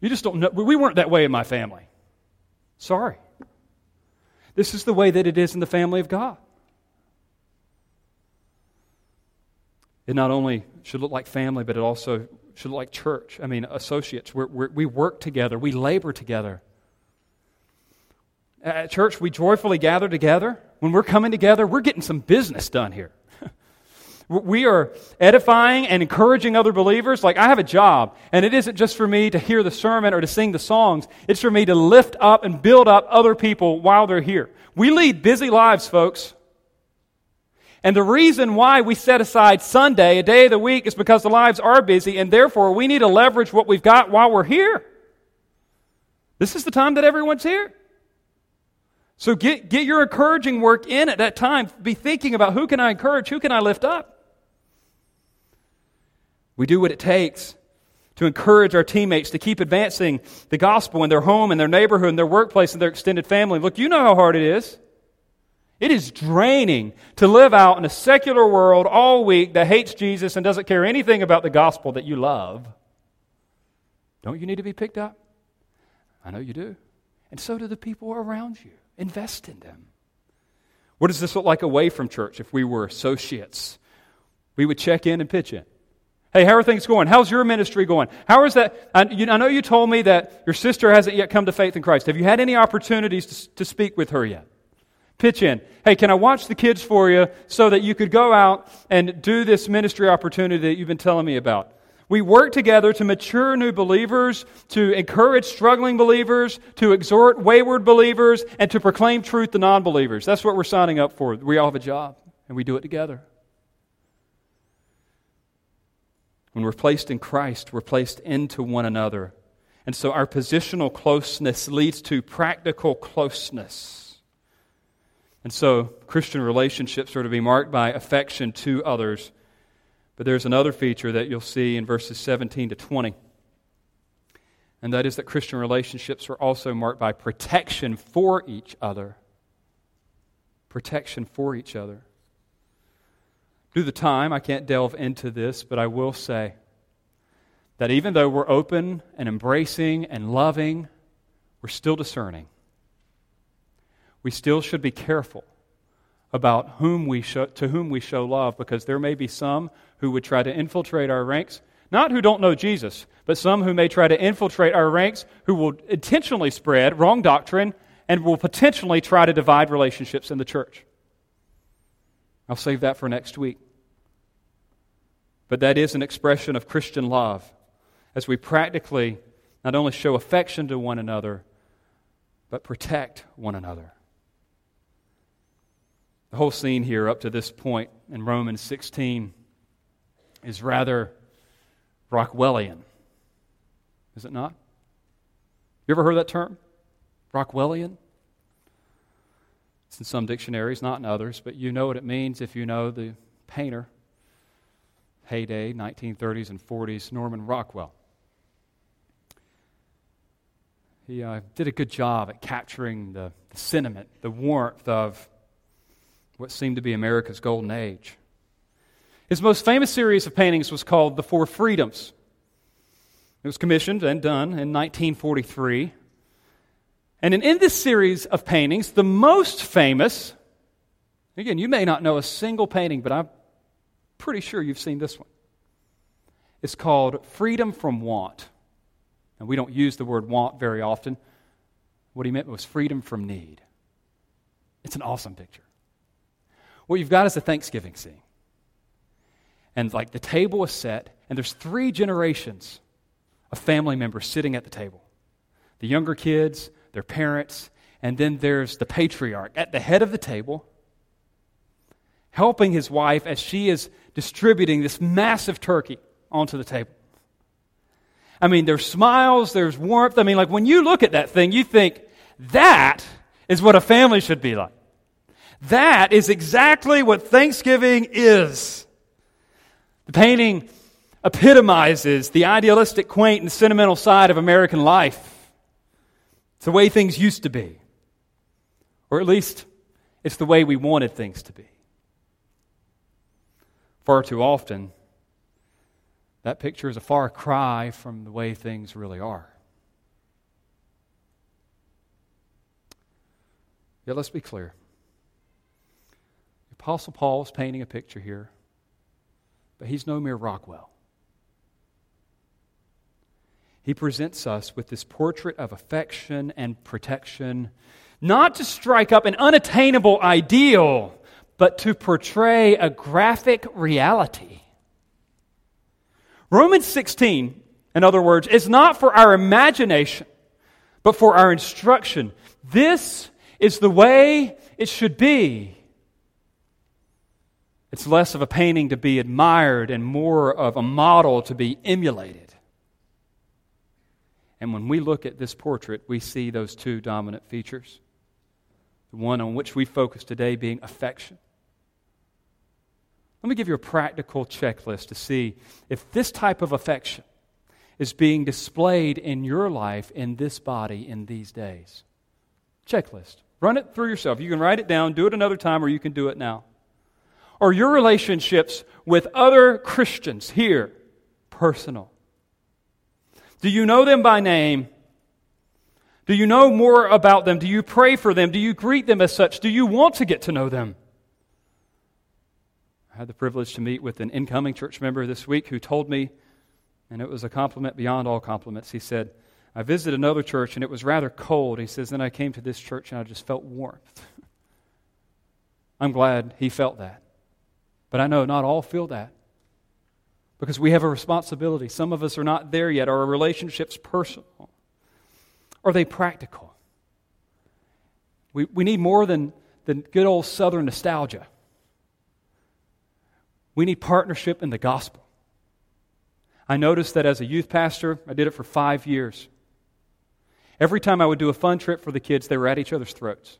S1: You just don't know. We weren't that way in my family. Sorry. This is the way that it is in the family of God. It not only should look like family, but it also should look like church. I mean, associates. We're, we're, we work together, we labor together. At church, we joyfully gather together. When we're coming together, we're getting some business done here. We are edifying and encouraging other believers. Like, I have a job, and it isn't just for me to hear the sermon or to sing the songs, it's for me to lift up and build up other people while they're here. We lead busy lives, folks. And the reason why we set aside Sunday, a day of the week, is because the lives are busy, and therefore we need to leverage what we've got while we're here. This is the time that everyone's here. So get, get your encouraging work in at that time. Be thinking about who can I encourage, who can I lift up. We do what it takes to encourage our teammates to keep advancing the gospel in their home, in their neighborhood, in their workplace, in their extended family. Look, you know how hard it is. It is draining to live out in a secular world all week that hates Jesus and doesn't care anything about the gospel that you love. Don't you need to be picked up? I know you do. And so do the people around you. Invest in them. What does this look like away from church if we were associates? We would check in and pitch in. Hey, how are things going? How's your ministry going? How is that? I, you, I, know you told me that your sister hasn't yet come to faith in Christ. Have you had any opportunities to, to speak with her yet? Pitch in. Hey, can I watch the kids for you so that you could go out and do this ministry opportunity that you've been telling me about? We work together to mature new believers, to encourage struggling believers, to exhort wayward believers, and to proclaim truth to non believers. That's what we're signing up for. We all have a job, and we do it together. When we're placed in Christ, we're placed into one another. And so our positional closeness leads to practical closeness. And so Christian relationships are to be marked by affection to others. But there's another feature that you'll see in verses 17 to 20. And that is that Christian relationships are also marked by protection for each other. Protection for each other. Due to the time, I can't delve into this, but I will say that even though we're open and embracing and loving, we're still discerning. We still should be careful about whom we show, to whom we show love because there may be some who would try to infiltrate our ranks, Not who don't know Jesus, but some who may try to infiltrate our ranks, who will intentionally spread wrong doctrine and will potentially try to divide relationships in the church. I'll save that for next week. But that is an expression of Christian love as we practically not only show affection to one another, but protect one another. The whole scene here up to this point in Romans 16 is rather Rockwellian, is it not? You ever heard that term? Rockwellian? It's in some dictionaries, not in others, but you know what it means if you know the painter, heyday, 1930s and 40s, Norman Rockwell. He uh, did a good job at capturing the, the sentiment, the warmth of what seemed to be America's golden age. His most famous series of paintings was called The Four Freedoms. It was commissioned and done in 1943. And in, this series of paintings, the most famous, again, you may not know a single painting, but I'm pretty sure you've seen this one. It's called Freedom from Want. And we don't use the word want very often. What he meant was freedom from need. It's an awesome picture. What you've got is a Thanksgiving scene. And like the table is set, and there's three generations of family members sitting at the table the younger kids, their parents, and then there's the patriarch at the head of the table, helping his wife as she is distributing this massive turkey onto the table. I mean, there's smiles, there's warmth. I mean, like when you look at that thing, you think, that is what a family should be like. That is exactly what Thanksgiving is. The painting epitomizes the idealistic, quaint, and sentimental side of American life. It's the way things used to be. Or at least, it's the way we wanted things to be. Far too often, that picture is a far cry from the way things really are. Yet let's be clear. Apostle Paul is painting a picture here, but he's no mere Rockwell. He presents us with this portrait of affection and protection, not to strike up an unattainable ideal, but to portray a graphic reality. Romans 16, in other words, is not for our imagination, but for our instruction. This is the way it should be. It's less of a painting to be admired and more of a model to be emulated. And when we look at this portrait, we see those two dominant features. The one on which we focus today being affection. Let me give you a practical checklist to see if this type of affection is being displayed in your life, in this body, in these days. Checklist. Run it through yourself. You can write it down, do it another time, or you can do it now or your relationships with other Christians here personal? Do you know them by name? Do you know more about them? Do you pray for them? Do you greet them as such? Do you want to get to know them? I had the privilege to meet with an incoming church member this week who told me, and it was a compliment beyond all compliments. He said, I visited another church and it was rather cold. He says, Then I came to this church and I just felt warmth. (laughs) I'm glad he felt that. But I know not all feel that because we have a responsibility. Some of us are not there yet. Are our relationships personal? Are they practical? We, we need more than, than good old Southern nostalgia. We need partnership in the gospel. I noticed that as a youth pastor, I did it for five years. Every time I would do a fun trip for the kids, they were at each other's throats.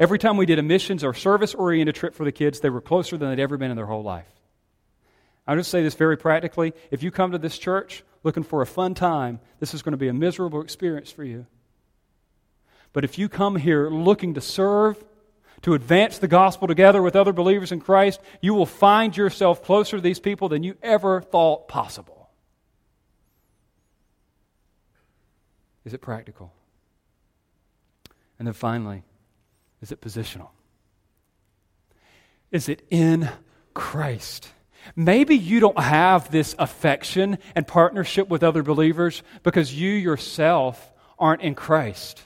S1: Every time we did a missions or service oriented trip for the kids, they were closer than they'd ever been in their whole life. I'll just say this very practically. If you come to this church looking for a fun time, this is going to be a miserable experience for you. But if you come here looking to serve, to advance the gospel together with other believers in Christ, you will find yourself closer to these people than you ever thought possible. Is it practical? And then finally, is it positional? Is it in Christ? Maybe you don't have this affection and partnership with other believers because you yourself aren't in Christ.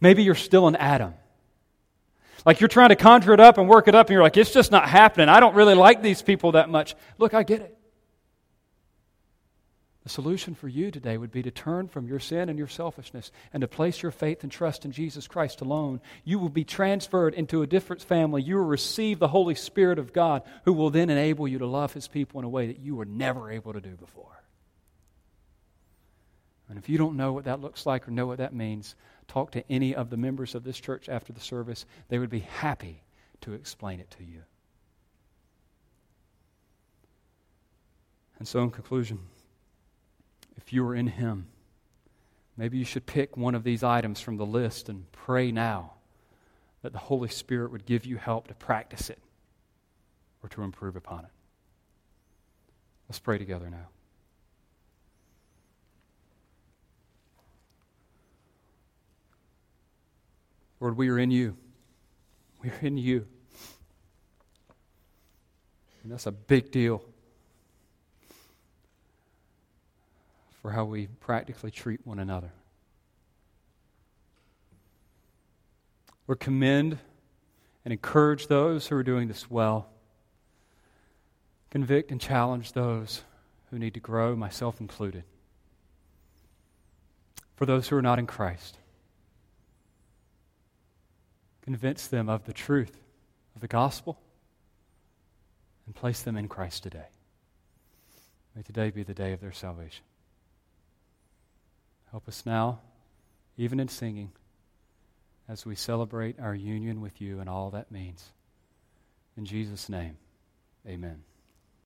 S1: Maybe you're still in Adam. Like you're trying to conjure it up and work it up, and you're like, it's just not happening. I don't really like these people that much. Look, I get it. The solution for you today would be to turn from your sin and your selfishness and to place your faith and trust in Jesus Christ alone. You will be transferred into a different family. You will receive the Holy Spirit of God, who will then enable you to love His people in a way that you were never able to do before. And if you don't know what that looks like or know what that means, talk to any of the members of this church after the service. They would be happy to explain it to you. And so, in conclusion, if you are in Him, maybe you should pick one of these items from the list and pray now that the Holy Spirit would give you help to practice it or to improve upon it. Let's pray together now. Lord, we are in you. We are in you. And that's a big deal for how we practically treat one another. Lord, commend and encourage those who are doing this well. Convict and challenge those who need to grow, myself included. For those who are not in Christ, Convince them of the truth of the gospel and place them in Christ today. May today be the day of their salvation. Help us now, even in singing, as we celebrate our union with you and all that means. In Jesus' name, amen.